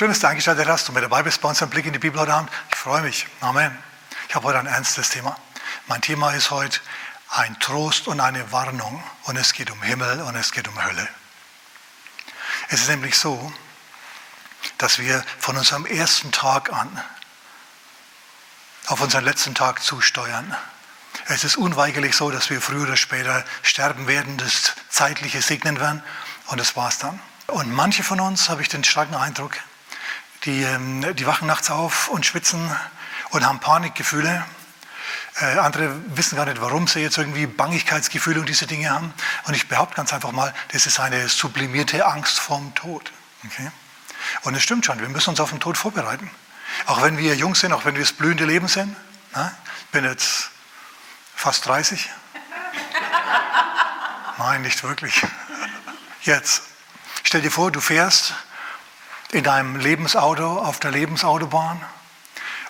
Schön, dass du eingeschaltet hast und mit dabei bist bei uns Blick in die Bibel heute Abend. Ich freue mich. Amen. Ich habe heute ein ernstes Thema. Mein Thema ist heute ein Trost und eine Warnung. Und es geht um Himmel und es geht um Hölle. Es ist nämlich so, dass wir von unserem ersten Tag an auf unseren letzten Tag zusteuern. Es ist unweigerlich so, dass wir früher oder später sterben werden, das Zeitliche segnen werden und das war's dann. Und manche von uns, habe ich den starken Eindruck, die, ähm, die wachen nachts auf und schwitzen und haben Panikgefühle. Äh, andere wissen gar nicht, warum sie jetzt irgendwie Bangigkeitsgefühle und diese Dinge haben. Und ich behaupte ganz einfach mal, das ist eine sublimierte Angst vorm Tod. Okay? Und es stimmt schon, wir müssen uns auf den Tod vorbereiten. Auch wenn wir jung sind, auch wenn wir das blühende Leben sind. Ne? Ich bin jetzt fast 30. Nein, nicht wirklich. Jetzt, stell dir vor, du fährst in deinem Lebensauto auf der Lebensautobahn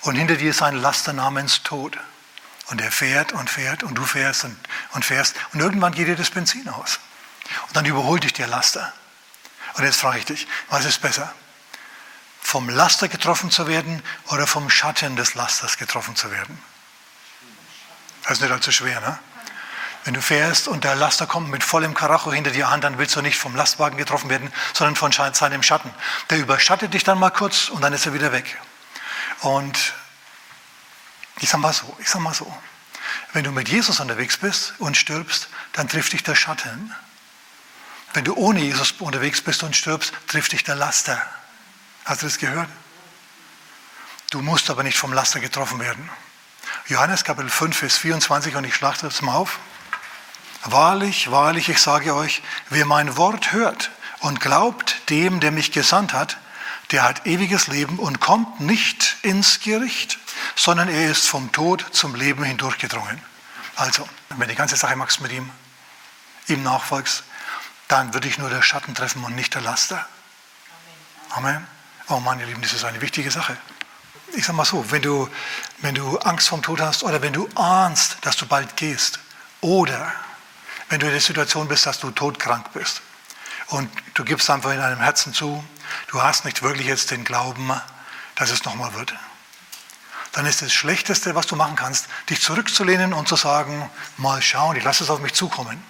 und hinter dir ist ein Laster namens Tod. Und er fährt und fährt und du fährst und, und fährst und irgendwann geht dir das Benzin aus. Und dann überholt dich der Laster. Und jetzt frage ich dich, was ist besser? Vom Laster getroffen zu werden oder vom Schatten des Lasters getroffen zu werden? Das ist nicht allzu schwer, ne? Wenn du fährst und der Laster kommt mit vollem Karacho hinter dir an, dann willst du nicht vom Lastwagen getroffen werden, sondern von seinem Schatten. Der überschattet dich dann mal kurz und dann ist er wieder weg. Und ich sag mal so, ich sag mal so, wenn du mit Jesus unterwegs bist und stirbst, dann trifft dich der Schatten. Wenn du ohne Jesus unterwegs bist und stirbst, trifft dich der Laster. Hast du das gehört? Du musst aber nicht vom Laster getroffen werden. Johannes Kapitel 5, Vers 24, und ich schlage das mal auf. Wahrlich, wahrlich, ich sage euch, wer mein Wort hört und glaubt dem, der mich gesandt hat, der hat ewiges Leben und kommt nicht ins Gericht, sondern er ist vom Tod zum Leben hindurchgedrungen. Also, wenn du die ganze Sache machst mit ihm, ihm nachfolgst, dann würde ich nur der Schatten treffen und nicht der Laster. Amen. Oh ihr Lieben, das ist eine wichtige Sache. Ich sage mal so, wenn du, wenn du Angst vom Tod hast oder wenn du ahnst, dass du bald gehst oder wenn du in der Situation bist, dass du todkrank bist und du gibst einfach in deinem Herzen zu, du hast nicht wirklich jetzt den Glauben, dass es nochmal wird, dann ist das Schlechteste, was du machen kannst, dich zurückzulehnen und zu sagen, mal schauen, ich lasse es auf mich zukommen.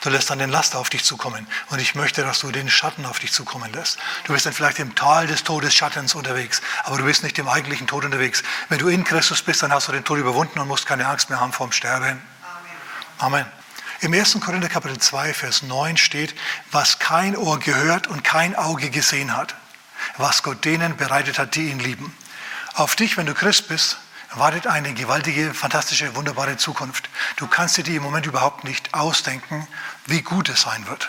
Du lässt dann den Laster auf dich zukommen. Und ich möchte, dass du den Schatten auf dich zukommen lässt. Du bist dann vielleicht im Tal des Todesschattens unterwegs, aber du bist nicht im eigentlichen Tod unterwegs. Wenn du in Christus bist, dann hast du den Tod überwunden und musst keine Angst mehr haben vorm Sterben. Amen. Amen. Im 1. Korinther Kapitel 2, Vers 9 steht, was kein Ohr gehört und kein Auge gesehen hat, was Gott denen bereitet hat, die ihn lieben. Auf dich, wenn du Christ bist, wartet eine gewaltige, fantastische, wunderbare Zukunft. Du kannst dir die im Moment überhaupt nicht ausdenken, wie gut es sein wird.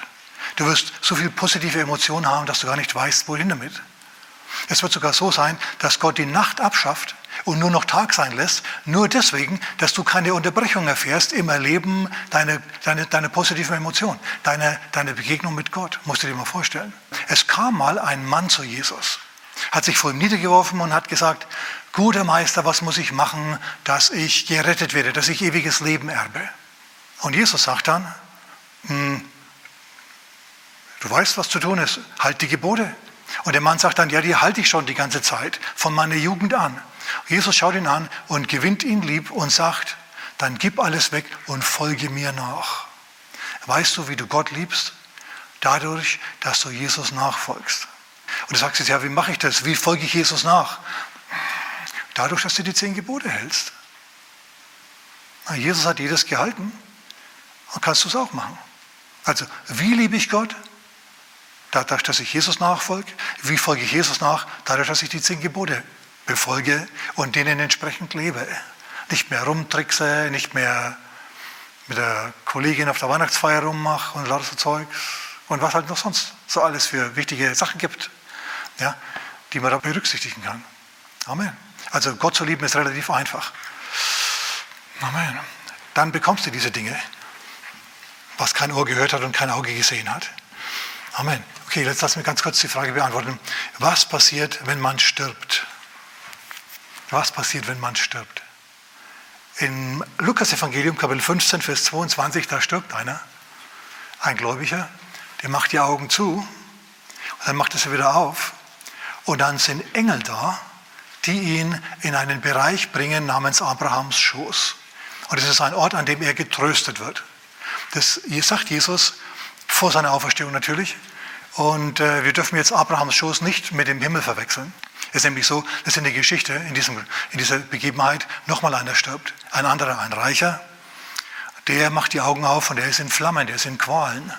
Du wirst so viel positive Emotionen haben, dass du gar nicht weißt, wohin damit. Es wird sogar so sein, dass Gott die Nacht abschafft und nur noch Tag sein lässt, nur deswegen, dass du keine Unterbrechung erfährst im Erleben deiner deine, deine positiven Emotionen, deine, deine Begegnung mit Gott. Musst du dir mal vorstellen. Es kam mal ein Mann zu Jesus, hat sich vor ihm niedergeworfen und hat gesagt, guter Meister, was muss ich machen, dass ich gerettet werde, dass ich ewiges Leben erbe? Und Jesus sagt dann, hm, du weißt, was zu tun ist, halt die Gebote. Und der Mann sagt dann, ja, die halte ich schon die ganze Zeit, von meiner Jugend an. Jesus schaut ihn an und gewinnt ihn lieb und sagt, dann gib alles weg und folge mir nach. Weißt du, wie du Gott liebst? Dadurch, dass du Jesus nachfolgst. Und du sagst jetzt, ja, wie mache ich das? Wie folge ich Jesus nach? Dadurch, dass du die zehn Gebote hältst. Jesus hat jedes gehalten. Dann kannst du es auch machen. Also, wie liebe ich Gott? Dadurch, dass ich Jesus nachfolge. Wie folge ich Jesus nach? Dadurch, dass ich die zehn Gebote befolge und denen entsprechend lebe. Nicht mehr rumtrickse, nicht mehr mit der Kollegin auf der Weihnachtsfeier rummache und lauter so Zeug und was halt noch sonst so alles für wichtige Sachen gibt, ja, die man da berücksichtigen kann. Amen. Also Gott zu lieben ist relativ einfach. Amen. Dann bekommst du diese Dinge, was kein Ohr gehört hat und kein Auge gesehen hat. Amen. Okay, jetzt lass mich ganz kurz die Frage beantworten. Was passiert, wenn man stirbt? Was passiert, wenn man stirbt? Im Lukas-Evangelium, Kapitel 15, Vers 22, da stirbt einer, ein Gläubiger, der macht die Augen zu und dann macht er sie wieder auf Und dann sind Engel da, die ihn in einen Bereich bringen namens Abrahams Schoß. Und es ist ein Ort, an dem er getröstet wird. Das sagt Jesus vor seiner Auferstehung natürlich. Und äh, wir dürfen jetzt Abrahams Schoß nicht mit dem Himmel verwechseln. Es ist nämlich so, dass in der Geschichte, in, diesem, in dieser Begebenheit, nochmal einer stirbt. Ein anderer, ein Reicher. Der macht die Augen auf und der ist in Flammen, der ist in Qualen.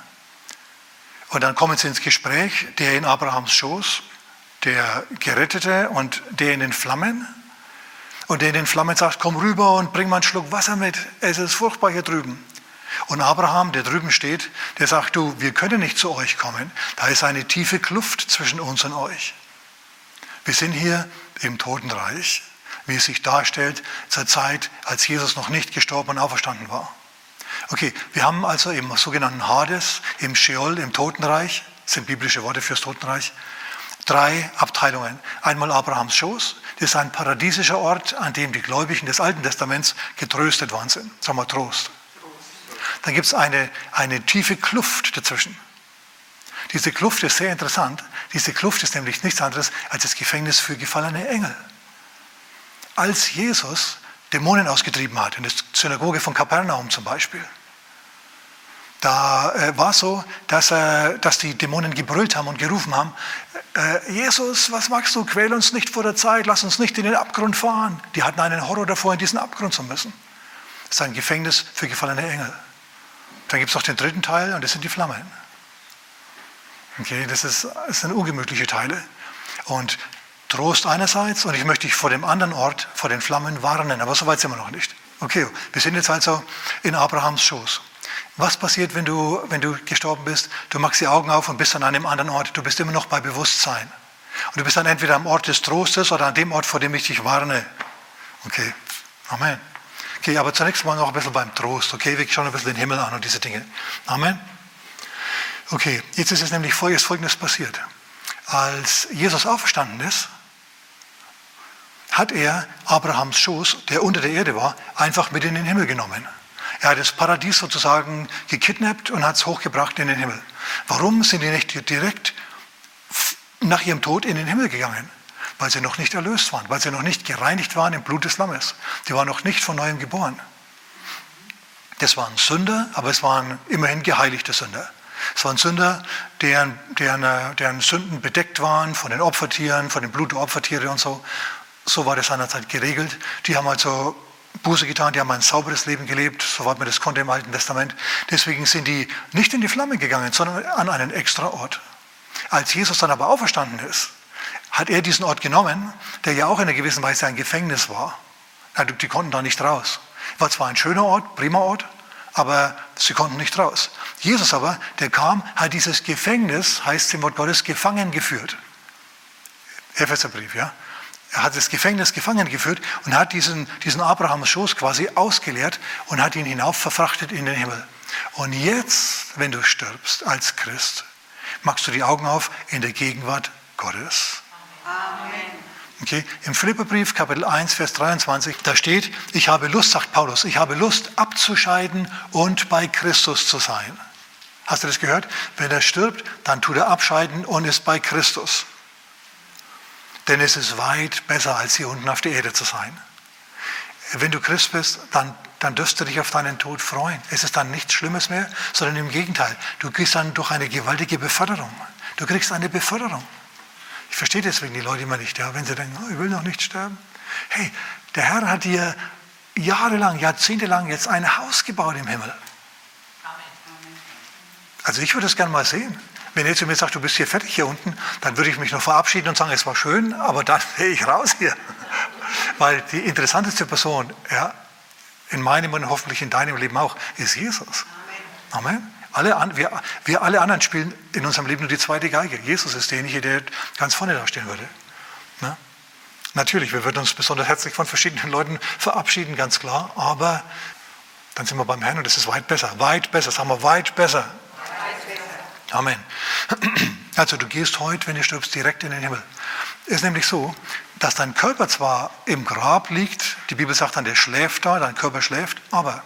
Und dann kommen sie ins Gespräch, der in Abrahams Schoß, der Gerettete und der in den Flammen. Und der in den Flammen sagt, komm rüber und bring mal einen Schluck Wasser mit. Es ist furchtbar hier drüben. Und Abraham, der drüben steht, der sagt, du, wir können nicht zu euch kommen. Da ist eine tiefe Kluft zwischen uns und euch. Wir sind hier im Totenreich, wie es sich darstellt zur Zeit, als Jesus noch nicht gestorben und auferstanden war. Okay, wir haben also im sogenannten Hades, im Sheol, im Totenreich, sind biblische Worte fürs Totenreich, drei Abteilungen. Einmal Abrahams Schoß, das ist ein paradiesischer Ort, an dem die Gläubigen des Alten Testaments getröstet worden sind. Sagen wir Trost. Dann gibt es eine, eine tiefe Kluft dazwischen. Diese Kluft ist sehr interessant. Diese Kluft ist nämlich nichts anderes als das Gefängnis für gefallene Engel. Als Jesus Dämonen ausgetrieben hat, in der Synagoge von Kapernaum zum Beispiel, da äh, war es so, dass, äh, dass die Dämonen gebrüllt haben und gerufen haben, äh, Jesus, was magst du, quäl uns nicht vor der Zeit, lass uns nicht in den Abgrund fahren. Die hatten einen Horror davor, in diesen Abgrund zu müssen. Das ist ein Gefängnis für gefallene Engel. Dann gibt es noch den dritten Teil und das sind die Flammen. Okay, das, ist, das sind ungemütliche Teile. Und Trost einerseits und ich möchte dich vor dem anderen Ort, vor den Flammen warnen, aber so weit sind wir noch nicht. Okay, wir sind jetzt also in Abrahams Schoß. Was passiert, wenn du, wenn du gestorben bist? Du machst die Augen auf und bist an einem anderen Ort. Du bist immer noch bei Bewusstsein. Und du bist dann entweder am Ort des Trostes oder an dem Ort, vor dem ich dich warne. Okay, Amen. Okay, aber zunächst mal noch ein bisschen beim Trost. Okay, wir schauen ein bisschen den Himmel an und diese Dinge. Amen. Okay, jetzt ist es nämlich Folgendes passiert. Als Jesus auferstanden ist, hat er Abrahams Schoß, der unter der Erde war, einfach mit in den Himmel genommen. Er hat das Paradies sozusagen gekidnappt und hat es hochgebracht in den Himmel. Warum sind die nicht direkt nach ihrem Tod in den Himmel gegangen? Weil sie noch nicht erlöst waren, weil sie noch nicht gereinigt waren im Blut des Lammes. Die waren noch nicht von neuem geboren. Das waren Sünder, aber es waren immerhin geheiligte Sünder. Es waren Sünder, deren, deren, deren Sünden bedeckt waren von den Opfertieren, von dem Blut der Opfertiere und so. So war das seinerzeit geregelt. Die haben also Buße getan, die haben ein sauberes Leben gelebt, soweit man das konnte im Alten Testament. Deswegen sind die nicht in die Flamme gegangen, sondern an einen extra Ort. Als Jesus dann aber auferstanden ist, hat er diesen Ort genommen, der ja auch in einer gewissen Weise ein Gefängnis war. Die konnten da nicht raus. War zwar ein schöner Ort, prima Ort, aber sie konnten nicht raus. Jesus aber, der kam, hat dieses Gefängnis, heißt im Wort Gottes, gefangen geführt. Epheserbrief, ja. Er hat das Gefängnis gefangen geführt und hat diesen, diesen Abrahams Schoß quasi ausgeleert und hat ihn hinauf verfrachtet in den Himmel. Und jetzt, wenn du stirbst als Christ, machst du die Augen auf in der Gegenwart Gottes. Amen. Okay, Im Philipperbrief, Kapitel 1, Vers 23, da steht, ich habe Lust, sagt Paulus, ich habe Lust abzuscheiden und bei Christus zu sein. Hast du das gehört? Wenn er stirbt, dann tut er abscheiden und ist bei Christus. Denn es ist weit besser, als hier unten auf der Erde zu sein. Wenn du Christ bist, dann, dann dürfst du dich auf deinen Tod freuen. Es ist dann nichts Schlimmes mehr, sondern im Gegenteil. Du gehst dann durch eine gewaltige Beförderung. Du kriegst eine Beförderung. Ich verstehe deswegen die Leute immer nicht, ja, wenn sie denken, oh, ich will noch nicht sterben. Hey, der Herr hat dir jahrelang, jahrzehntelang jetzt ein Haus gebaut im Himmel. Also ich würde es gerne mal sehen. Wenn er zu mir sagt, du bist hier fertig hier unten, dann würde ich mich noch verabschieden und sagen, es war schön, aber dann gehe ich raus hier. Weil die interessanteste Person, ja, in meinem und hoffentlich in deinem Leben auch, ist Jesus. Amen. Amen. Alle, wir, wir alle anderen spielen in unserem Leben nur die zweite Geige. Jesus ist derjenige, der ganz vorne dastehen würde. Ne? Natürlich, wir würden uns besonders herzlich von verschiedenen Leuten verabschieden, ganz klar, aber dann sind wir beim Herrn und das ist weit besser. Weit besser, sagen wir weit besser. Weit besser. Amen. Also du gehst heute, wenn du stirbst, direkt in den Himmel. Es ist nämlich so, dass dein Körper zwar im Grab liegt, die Bibel sagt dann, der schläft da, dein Körper schläft, aber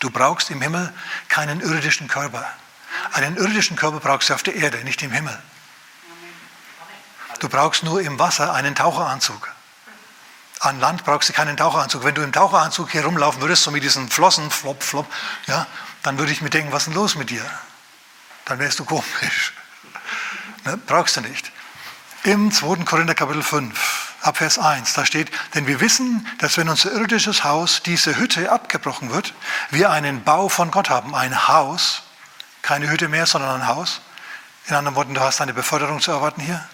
Du brauchst im Himmel keinen irdischen Körper. Einen irdischen Körper brauchst du auf der Erde, nicht im Himmel. Du brauchst nur im Wasser einen Taucheranzug. An Land brauchst du keinen Taucheranzug. Wenn du im Taucheranzug hier rumlaufen würdest, so mit diesen Flossen, flop, flop, ja, dann würde ich mir denken, was ist denn los mit dir? Dann wärst du komisch. Ne? Brauchst du nicht. Im 2. Korinther Kapitel 5, ab Vers 1, da steht, denn wir wissen, dass wenn unser irdisches Haus, diese Hütte abgebrochen wird, wir einen Bau von Gott haben, ein Haus, keine Hütte mehr, sondern ein Haus. In anderen Worten, du hast eine Beförderung zu erwarten hier.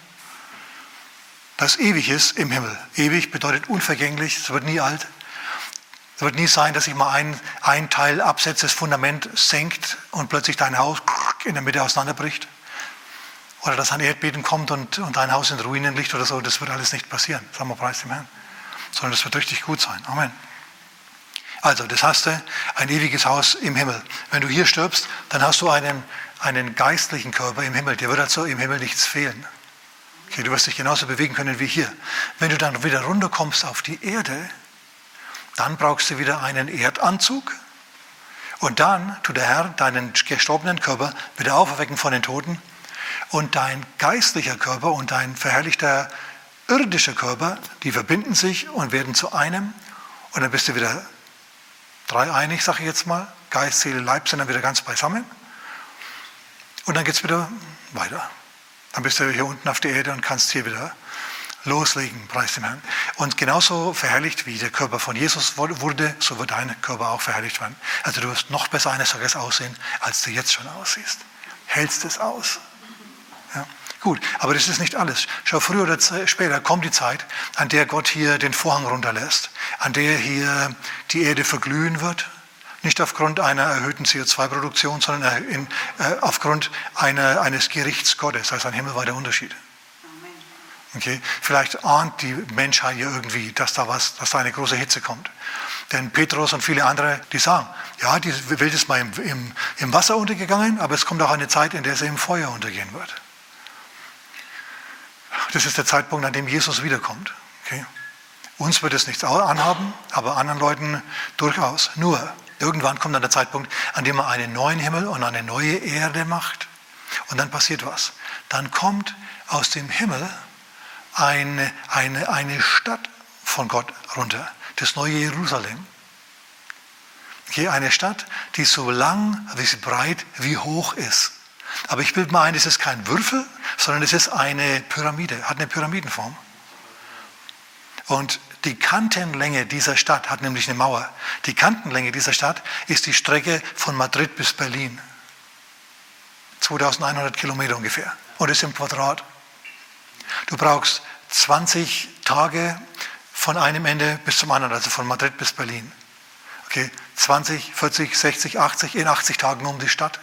Das ewig ist im Himmel. Ewig bedeutet unvergänglich, es wird nie alt. Es wird nie sein, dass sich mal ein, ein Teil absetzt, das Fundament senkt und plötzlich dein Haus in der Mitte auseinanderbricht. Oder dass ein Erdbeben kommt und, und dein Haus in Ruinen liegt oder so. Das wird alles nicht passieren. Sagen wir preis dem Herrn. Sondern das wird richtig gut sein. Amen. Also, das hast du, ein ewiges Haus im Himmel. Wenn du hier stirbst, dann hast du einen, einen geistlichen Körper im Himmel. Dir wird also im Himmel nichts fehlen. Okay, du wirst dich genauso bewegen können wie hier. Wenn du dann wieder runterkommst auf die Erde, dann brauchst du wieder einen Erdanzug. Und dann tut der Herr deinen gestorbenen Körper wieder auferwecken von den Toten. Und dein geistlicher Körper und dein verherrlichter irdischer Körper, die verbinden sich und werden zu einem. Und dann bist du wieder dreieinig, sage ich jetzt mal. Geist, Seele, Leib sind dann wieder ganz beisammen. Und dann geht es wieder weiter. Dann bist du hier unten auf der Erde und kannst hier wieder loslegen, preis dem Herrn. Und genauso verherrlicht wie der Körper von Jesus wurde, so wird dein Körper auch verherrlicht werden. Also du wirst noch besser eines Tages aussehen, als du jetzt schon aussiehst. Hältst es aus. Gut, aber das ist nicht alles. Schau, früher oder später kommt die Zeit, an der Gott hier den Vorhang runterlässt, an der hier die Erde verglühen wird. Nicht aufgrund einer erhöhten CO2-Produktion, sondern in, äh, aufgrund einer, eines Gerichts Gottes. Das ist ein himmelweiter Unterschied. Okay? Vielleicht ahnt die Menschheit ja irgendwie, dass da, was, dass da eine große Hitze kommt. Denn Petrus und viele andere, die sagen, ja, die Welt ist mal im, im, im Wasser untergegangen, aber es kommt auch eine Zeit, in der sie im Feuer untergehen wird. Das ist der Zeitpunkt, an dem Jesus wiederkommt. Okay? Uns wird es nichts anhaben, aber anderen Leuten durchaus. Nur, irgendwann kommt dann der Zeitpunkt, an dem er einen neuen Himmel und eine neue Erde macht. Und dann passiert was. Dann kommt aus dem Himmel eine, eine, eine Stadt von Gott runter, das neue Jerusalem. Okay, eine Stadt, die so lang, wie sie breit, wie hoch ist. Aber ich bilde mal ein, es ist kein Würfel, sondern es ist eine Pyramide, hat eine Pyramidenform. Und die Kantenlänge dieser Stadt hat nämlich eine Mauer. Die Kantenlänge dieser Stadt ist die Strecke von Madrid bis Berlin. 2100 Kilometer ungefähr. Und ist im Quadrat. Du brauchst 20 Tage von einem Ende bis zum anderen, also von Madrid bis Berlin. Okay, 20, 40, 60, 80, in 80 Tagen um die Stadt.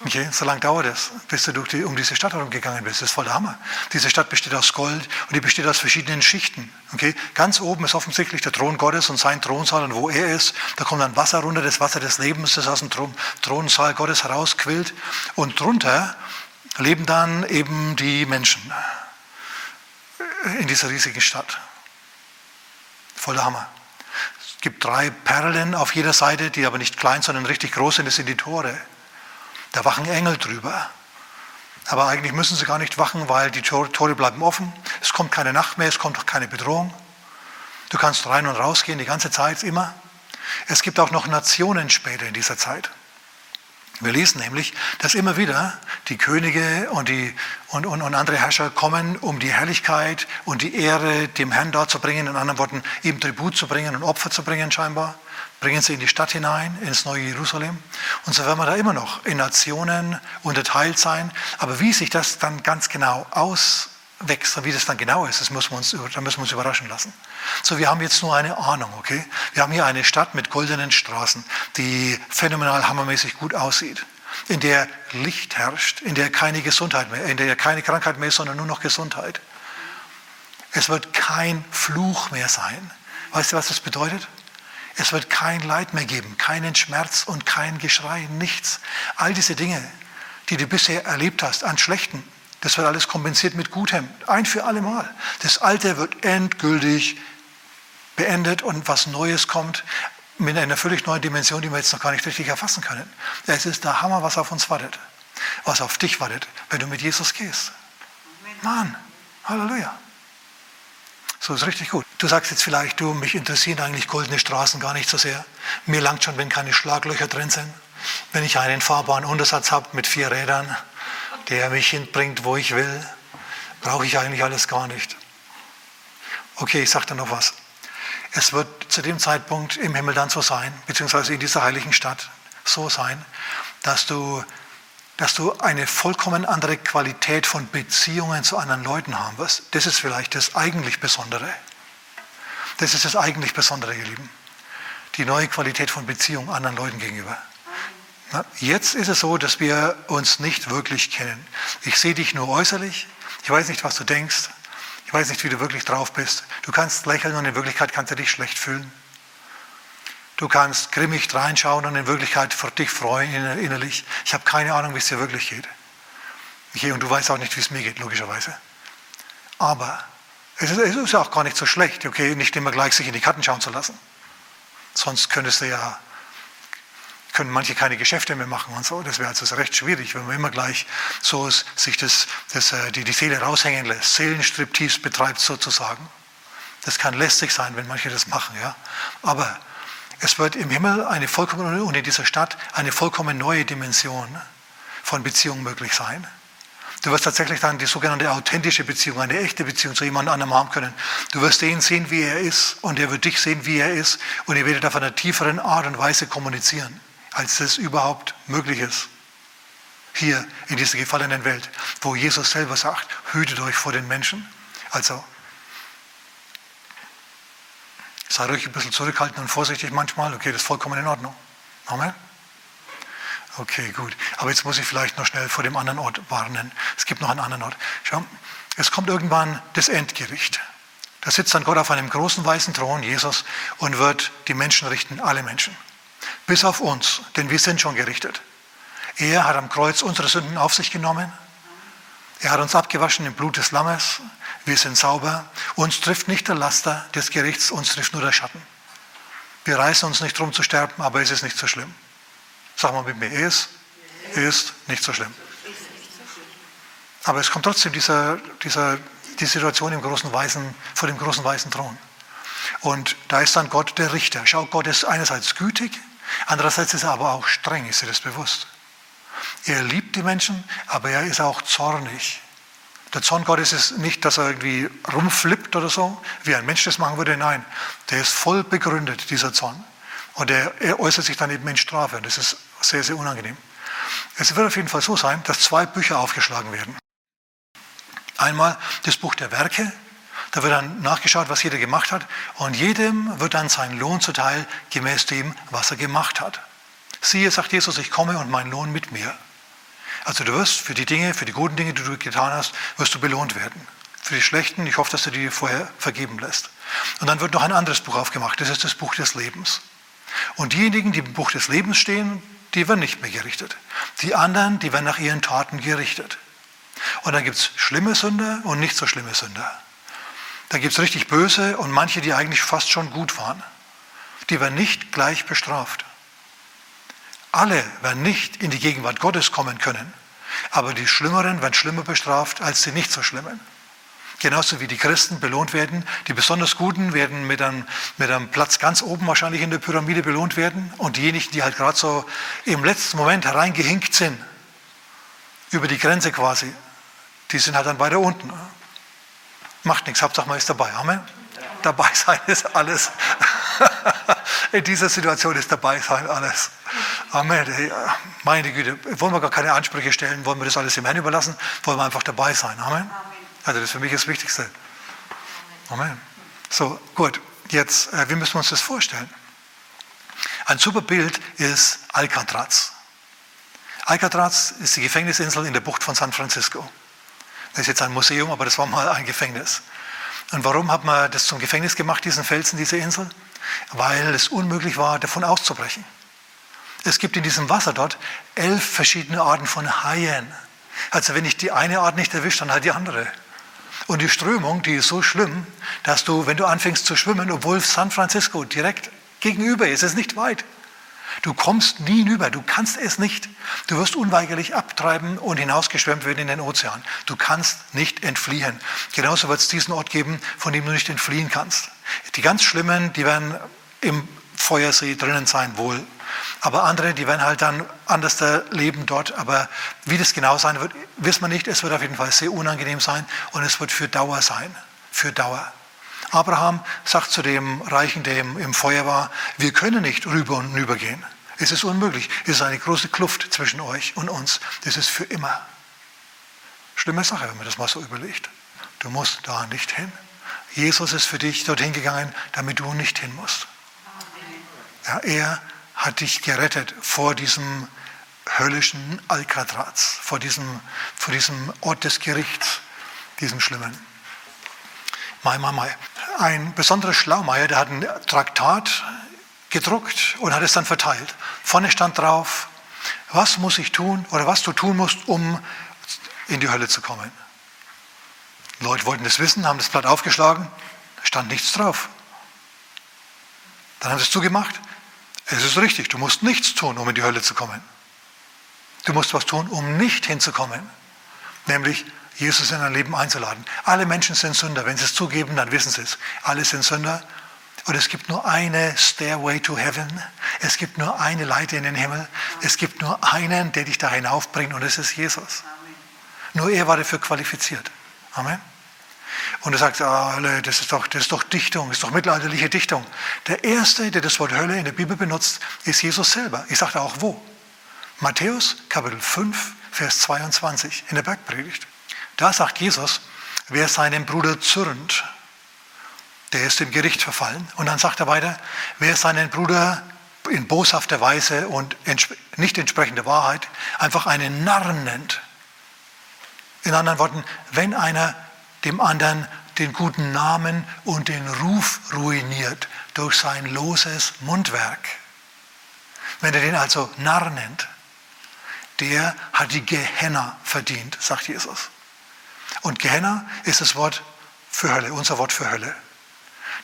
Okay, so lange dauert es, bis du die, um diese Stadt herumgegangen bist. Das ist voll der Hammer. Diese Stadt besteht aus Gold und die besteht aus verschiedenen Schichten. Okay, ganz oben ist offensichtlich der Thron Gottes und sein Thronsaal und wo er ist, da kommt dann Wasser runter, das Wasser des Lebens, das aus dem Thron, Thronsaal Gottes herausquillt. Und drunter leben dann eben die Menschen in dieser riesigen Stadt. Voller Hammer. Es gibt drei Perlen auf jeder Seite, die aber nicht klein, sondern richtig groß sind. Das sind die Tore. Da wachen Engel drüber. Aber eigentlich müssen sie gar nicht wachen, weil die Tore bleiben offen. Es kommt keine Nacht mehr, es kommt auch keine Bedrohung. Du kannst rein und raus gehen, die ganze Zeit, immer. Es gibt auch noch Nationen später in dieser Zeit. Wir lesen nämlich, dass immer wieder die Könige und, die, und, und, und andere Herrscher kommen, um die Herrlichkeit und die Ehre dem Herrn darzubringen, in anderen Worten, ihm Tribut zu bringen und Opfer zu bringen scheinbar bringen sie in die Stadt hinein, ins neue Jerusalem. Und so werden wir da immer noch in Nationen unterteilt sein. Aber wie sich das dann ganz genau auswächst und wie das dann genau ist, das müssen wir uns, da müssen wir uns überraschen lassen. So, wir haben jetzt nur eine Ahnung, okay? Wir haben hier eine Stadt mit goldenen Straßen, die phänomenal hammermäßig gut aussieht in der Licht herrscht, in der keine Gesundheit mehr, in der keine Krankheit mehr ist, sondern nur noch Gesundheit. Es wird kein Fluch mehr sein. Weißt du, was das bedeutet? Es wird kein Leid mehr geben, keinen Schmerz und kein Geschrei, nichts. All diese Dinge, die du bisher erlebt hast an Schlechten, das wird alles kompensiert mit Gutem, ein für alle Mal. Das Alte wird endgültig beendet und was Neues kommt mit einer völlig neuen Dimension, die wir jetzt noch gar nicht richtig erfassen können. Es ist der Hammer, was auf uns wartet, was auf dich wartet, wenn du mit Jesus gehst. Mann, Halleluja. So ist richtig gut. Du sagst jetzt vielleicht, du, mich interessieren eigentlich goldene Straßen gar nicht so sehr. Mir langt schon, wenn keine Schlaglöcher drin sind. Wenn ich einen fahrbaren Untersatz habe mit vier Rädern, der mich hinbringt, wo ich will, brauche ich eigentlich alles gar nicht. Okay, ich sage da noch was. Es wird zu dem Zeitpunkt im Himmel dann so sein, beziehungsweise in dieser heiligen Stadt so sein, dass du, dass du eine vollkommen andere Qualität von Beziehungen zu anderen Leuten haben wirst. Das ist vielleicht das eigentlich Besondere. Das ist das eigentlich Besondere, ihr Lieben. Die neue Qualität von Beziehungen anderen Leuten gegenüber. Jetzt ist es so, dass wir uns nicht wirklich kennen. Ich sehe dich nur äußerlich. Ich weiß nicht, was du denkst. Ich weiß nicht, wie du wirklich drauf bist. Du kannst lächeln und in Wirklichkeit kannst du dich schlecht fühlen. Du kannst grimmig reinschauen und in Wirklichkeit für dich freuen innerlich. Ich habe keine Ahnung, wie es dir wirklich geht. Und du weißt auch nicht, wie es mir geht, logischerweise. Aber es ist, es ist auch gar nicht so schlecht, okay, nicht immer gleich sich in die Karten schauen zu lassen. Sonst könntest du ja können manche keine Geschäfte mehr machen und so. Das wäre also recht schwierig, wenn man immer gleich so sich das, das, äh, die, die Seele raushängen lässt, Seelenstriptease betreibt sozusagen. Das kann lästig sein, wenn manche das machen, ja. Aber es wird im Himmel eine vollkommen und in dieser Stadt eine vollkommen neue Dimension von Beziehung möglich sein. Du wirst tatsächlich dann die sogenannte authentische Beziehung, eine echte Beziehung zu jemand anderem haben können. Du wirst ihn sehen, wie er ist, und er wird dich sehen, wie er ist, und ihr werdet auf einer tieferen Art und Weise kommunizieren als das überhaupt möglich ist. Hier in dieser gefallenen Welt, wo Jesus selber sagt, hütet euch vor den Menschen. Also, sei ruhig ein bisschen zurückhaltend und vorsichtig manchmal. Okay, das ist vollkommen in Ordnung. Amen. Okay, gut. Aber jetzt muss ich vielleicht noch schnell vor dem anderen Ort warnen. Es gibt noch einen anderen Ort. Schau, es kommt irgendwann das Endgericht. Da sitzt dann Gott auf einem großen weißen Thron, Jesus, und wird die Menschen richten, alle Menschen bis auf uns, denn wir sind schon gerichtet. Er hat am Kreuz unsere Sünden auf sich genommen. Er hat uns abgewaschen im Blut des Lammes. Wir sind sauber. Uns trifft nicht der Laster des Gerichts, uns trifft nur der Schatten. Wir reißen uns nicht drum zu sterben, aber es ist nicht so schlimm. Sag mal mit mir, es ist nicht so schlimm. Aber es kommt trotzdem dieser, dieser, die Situation im großen weißen, vor dem großen weißen Thron. Und da ist dann Gott der Richter. Schau, Gott ist einerseits gütig, Andererseits ist er aber auch streng, ist dir das bewusst? Er liebt die Menschen, aber er ist auch zornig. Der Zorn Gottes ist nicht, dass er irgendwie rumflippt oder so, wie ein Mensch das machen würde. Nein, der ist voll begründet, dieser Zorn. Und er, er äußert sich dann eben in Strafe. Und das ist sehr, sehr unangenehm. Es wird auf jeden Fall so sein, dass zwei Bücher aufgeschlagen werden. Einmal das Buch der Werke, da wird dann nachgeschaut, was jeder gemacht hat. Und jedem wird dann sein Lohn zuteil, gemäß dem, was er gemacht hat. Siehe, sagt Jesus, ich komme und mein Lohn mit mir. Also du wirst für die Dinge, für die guten Dinge, die du getan hast, wirst du belohnt werden. Für die schlechten, ich hoffe, dass du die vorher vergeben lässt. Und dann wird noch ein anderes Buch aufgemacht, das ist das Buch des Lebens. Und diejenigen, die im Buch des Lebens stehen, die werden nicht mehr gerichtet. Die anderen, die werden nach ihren Taten gerichtet. Und dann gibt es schlimme Sünder und nicht so schlimme Sünder. Da gibt es richtig böse und manche, die eigentlich fast schon gut waren. Die werden nicht gleich bestraft. Alle werden nicht in die Gegenwart Gottes kommen können. Aber die Schlimmeren werden schlimmer bestraft als die nicht so Schlimmen. Genauso wie die Christen belohnt werden. Die besonders Guten werden mit einem, mit einem Platz ganz oben wahrscheinlich in der Pyramide belohnt werden. Und diejenigen, die halt gerade so im letzten Moment hereingehinkt sind, über die Grenze quasi, die sind halt dann weiter unten. Macht nichts, Hauptsache man ist dabei. Amen. Dabei sein ist alles. In dieser Situation ist dabei sein alles. Amen. Meine Güte, wollen wir gar keine Ansprüche stellen, wollen wir das alles im Herrn überlassen, wollen wir einfach dabei sein. Amen. Also das ist für mich das Wichtigste. Amen. So, gut, jetzt, äh, wie müssen wir uns das vorstellen? Ein super Bild ist Alcatraz. Alcatraz ist die Gefängnisinsel in der Bucht von San Francisco. Das ist jetzt ein Museum, aber das war mal ein Gefängnis. Und warum hat man das zum Gefängnis gemacht, diesen Felsen, diese Insel? Weil es unmöglich war, davon auszubrechen. Es gibt in diesem Wasser dort elf verschiedene Arten von Haien. Also wenn ich die eine Art nicht erwische, dann halt die andere. Und die Strömung, die ist so schlimm, dass du, wenn du anfängst zu schwimmen, obwohl San Francisco direkt gegenüber ist, ist nicht weit, Du kommst nie hinüber, du kannst es nicht. Du wirst unweigerlich abtreiben und hinausgeschwemmt werden in den Ozean. Du kannst nicht entfliehen. Genauso wird es diesen Ort geben, von dem du nicht entfliehen kannst. Die ganz Schlimmen, die werden im Feuersee drinnen sein, wohl. Aber andere, die werden halt dann anders leben dort. Aber wie das genau sein wird, wissen wir nicht. Es wird auf jeden Fall sehr unangenehm sein und es wird für Dauer sein. Für Dauer. Abraham sagt zu dem Reichen, der im Feuer war, wir können nicht rüber und hinüber gehen. Es ist unmöglich. Es ist eine große Kluft zwischen euch und uns. Das ist für immer. Schlimme Sache, wenn man das mal so überlegt. Du musst da nicht hin. Jesus ist für dich dorthin gegangen, damit du nicht hin musst. Ja, er hat dich gerettet vor diesem höllischen Alcatraz, vor diesem, vor diesem Ort des Gerichts, diesem Schlimmen. Mai, mai, mai. Ein besonderer Schlaumeier, der hat ein Traktat gedruckt und hat es dann verteilt. Vorne stand drauf, was muss ich tun oder was du tun musst, um in die Hölle zu kommen. Leute wollten das wissen, haben das Blatt aufgeschlagen, stand nichts drauf. Dann haben sie es zugemacht. Es ist richtig, du musst nichts tun, um in die Hölle zu kommen. Du musst was tun, um nicht hinzukommen. Nämlich Jesus in dein Leben einzuladen. Alle Menschen sind Sünder. Wenn sie es zugeben, dann wissen sie es. Alle sind Sünder. Und es gibt nur eine Stairway to Heaven. Es gibt nur eine Leiter in den Himmel. Es gibt nur einen, der dich da hinaufbringt, und es ist Jesus. Nur er war dafür qualifiziert. Amen. Und er sagt, oh, das, ist doch, das ist doch Dichtung, das ist doch mittelalterliche Dichtung. Der Erste, der das Wort Hölle in der Bibel benutzt, ist Jesus selber. Ich sagte auch wo. Matthäus Kapitel 5, Vers 22 in der Bergpredigt. Da sagt Jesus, wer seinen Bruder zürnt, der ist im Gericht verfallen. Und dann sagt er weiter, wer seinen Bruder in boshafter Weise und nicht entsprechender Wahrheit einfach einen Narren nennt. In anderen Worten, wenn einer dem anderen den guten Namen und den Ruf ruiniert durch sein loses Mundwerk, wenn er den also Narr nennt, der hat die Gehenna verdient, sagt Jesus. Und Gehenna ist das Wort für Hölle, unser Wort für Hölle.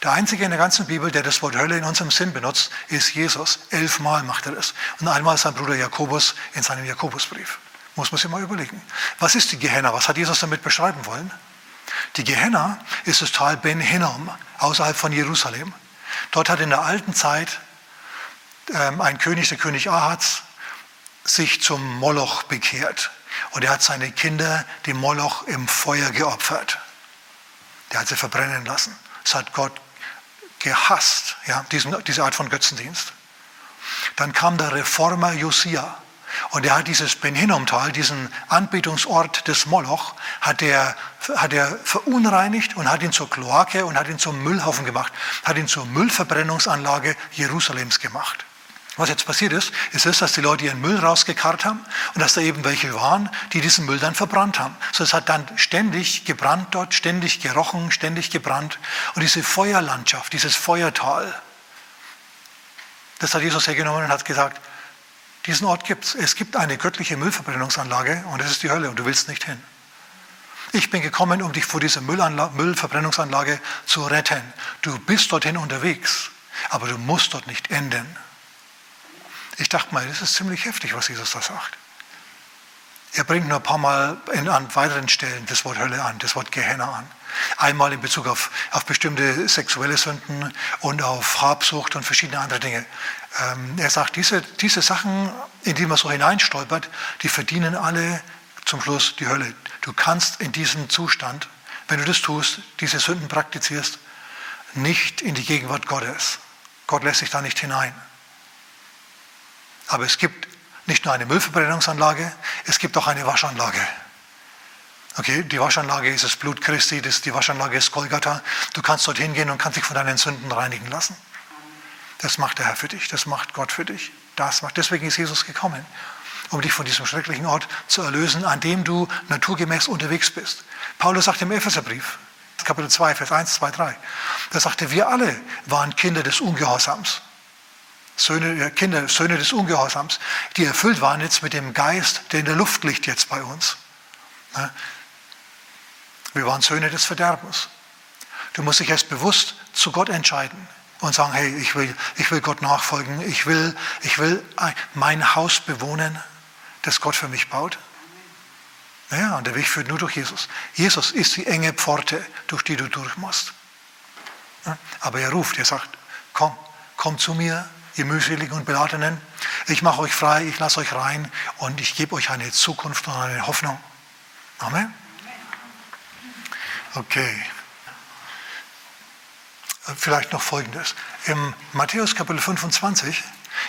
Der einzige in der ganzen Bibel, der das Wort Hölle in unserem Sinn benutzt, ist Jesus. Elfmal macht er das. Und einmal sein Bruder Jakobus in seinem Jakobusbrief. Muss man sich mal überlegen. Was ist die Gehenna? Was hat Jesus damit beschreiben wollen? Die Gehenna ist das Tal Ben Hinnom außerhalb von Jerusalem. Dort hat in der alten Zeit ähm, ein König, der König Ahaz, sich zum Moloch bekehrt. Und er hat seine Kinder dem Moloch im Feuer geopfert. Der hat sie verbrennen lassen. Das hat Gott gehasst, ja, diesen, diese Art von Götzendienst. Dann kam der Reformer Josia und er hat dieses Ben Hinnom-Tal, diesen Anbetungsort des Moloch, hat er, hat er verunreinigt und hat ihn zur Kloake und hat ihn zum Müllhaufen gemacht, hat ihn zur Müllverbrennungsanlage Jerusalems gemacht. Was jetzt passiert ist, ist es, dass die Leute ihren Müll rausgekarrt haben und dass da eben welche waren, die diesen Müll dann verbrannt haben. So es hat dann ständig gebrannt dort, ständig gerochen, ständig gebrannt. Und diese Feuerlandschaft, dieses Feuertal, das hat Jesus hergenommen und hat gesagt, diesen Ort gibt es. Es gibt eine göttliche Müllverbrennungsanlage und das ist die Hölle und du willst nicht hin. Ich bin gekommen, um dich vor dieser Müllverbrennungsanlage zu retten. Du bist dorthin unterwegs, aber du musst dort nicht enden. Ich dachte mal, das ist ziemlich heftig, was Jesus da sagt. Er bringt nur ein paar Mal in, an weiteren Stellen das Wort Hölle an, das Wort Gehenna an. Einmal in Bezug auf, auf bestimmte sexuelle Sünden und auf Habsucht und verschiedene andere Dinge. Ähm, er sagt, diese, diese Sachen, in die man so hineinstolpert, die verdienen alle zum Schluss die Hölle. Du kannst in diesem Zustand, wenn du das tust, diese Sünden praktizierst, nicht in die Gegenwart Gottes. Gott lässt sich da nicht hinein. Aber es gibt nicht nur eine Müllverbrennungsanlage, es gibt auch eine Waschanlage. Okay, die Waschanlage ist das Blut Christi, das, die Waschanlage ist Golgatha. Du kannst dort hingehen und kannst dich von deinen Sünden reinigen lassen. Das macht der Herr für dich, das macht Gott für dich. Das macht, deswegen ist Jesus gekommen, um dich von diesem schrecklichen Ort zu erlösen, an dem du naturgemäß unterwegs bist. Paulus sagt im Epheserbrief, Kapitel 2, Vers 1, 2, 3, da sagte, wir alle waren Kinder des Ungehorsams. Söhne, Kinder, Söhne des Ungehorsams, die erfüllt waren jetzt mit dem Geist, der in der Luft liegt jetzt bei uns. Wir waren Söhne des Verderbens. Du musst dich erst bewusst zu Gott entscheiden. und sagen, hey, ich will, ich will Gott nachfolgen, ich will, ich will mein Haus bewohnen, das Gott für mich baut. Ja, und der Weg führt nur durch Jesus. Jesus ist die enge Pforte, durch die du durch musst. Aber er ruft, er sagt, komm, komm zu mir, ihr mühseligen und beladenen. Ich mache euch frei, ich lasse euch rein und ich gebe euch eine Zukunft und eine Hoffnung. Amen. Okay. Vielleicht noch Folgendes. Im Matthäus Kapitel 25,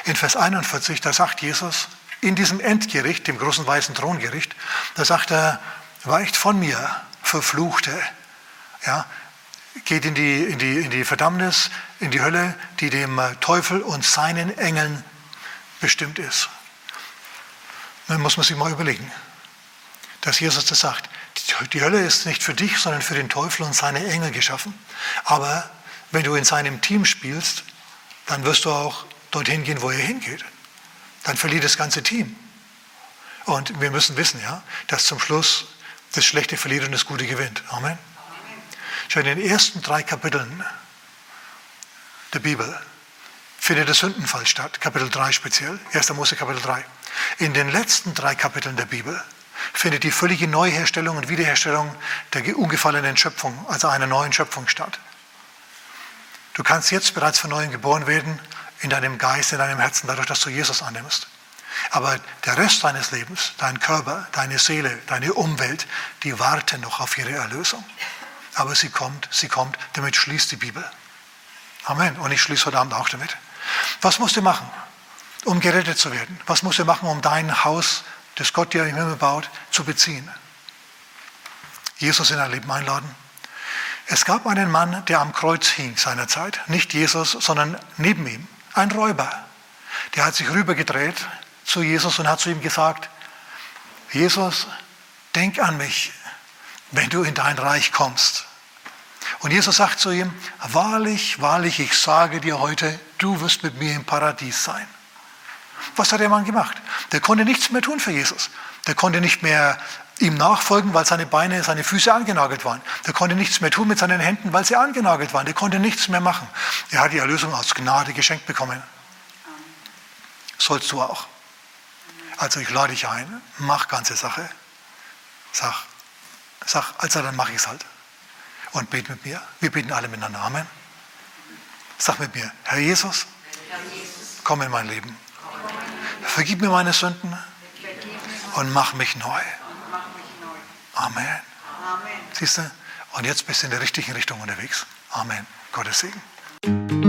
in Vers 41, da sagt Jesus, in diesem Endgericht, dem großen weißen Throngericht, da sagt er, weicht von mir, Verfluchte. Ja, geht in die, in, die, in die Verdammnis, in die Hölle, die dem Teufel und seinen Engeln bestimmt ist. Dann muss man sich mal überlegen, dass Jesus das sagt. Die Hölle ist nicht für dich, sondern für den Teufel und seine Engel geschaffen. Aber wenn du in seinem Team spielst, dann wirst du auch dorthin gehen, wo er hingeht. Dann verliert das ganze Team. Und wir müssen wissen, ja, dass zum Schluss das Schlechte verliert und das Gute gewinnt. Amen. Schon in den ersten drei Kapiteln der Bibel findet der Sündenfall statt, Kapitel 3 speziell, 1. Mose Kapitel 3. In den letzten drei Kapiteln der Bibel findet die völlige Neuherstellung und Wiederherstellung der ungefallenen Schöpfung, also einer neuen Schöpfung statt. Du kannst jetzt bereits von neuem geboren werden, in deinem Geist, in deinem Herzen, dadurch, dass du Jesus annimmst. Aber der Rest deines Lebens, dein Körper, deine Seele, deine Umwelt, die warten noch auf ihre Erlösung aber sie kommt, sie kommt, damit schließt die Bibel. Amen. Und ich schließe heute Abend auch damit. Was musst du machen, um gerettet zu werden? Was musst du machen, um dein Haus, das Gott dir im Himmel baut, zu beziehen? Jesus in dein Leben einladen. Es gab einen Mann, der am Kreuz hing seinerzeit. Nicht Jesus, sondern neben ihm. Ein Räuber. Der hat sich rübergedreht zu Jesus und hat zu ihm gesagt, Jesus, denk an mich, wenn du in dein Reich kommst. Und Jesus sagt zu ihm, wahrlich, wahrlich, ich sage dir heute, du wirst mit mir im Paradies sein. Was hat der Mann gemacht? Der konnte nichts mehr tun für Jesus. Der konnte nicht mehr ihm nachfolgen, weil seine Beine, seine Füße angenagelt waren. Der konnte nichts mehr tun mit seinen Händen, weil sie angenagelt waren. Der konnte nichts mehr machen. Er hat die Erlösung aus Gnade geschenkt bekommen. Sollst du auch. Also ich lade dich ein, mach ganze Sache. Sag, Sag, also dann mache ich es halt. Und bete mit mir. Wir beten alle miteinander. Amen. Sag mit mir, Herr Jesus, komm in mein Leben. Vergib mir meine Sünden und mach mich neu. Amen. Siehst du? Und jetzt bist du in der richtigen Richtung unterwegs. Amen. Gottes Segen.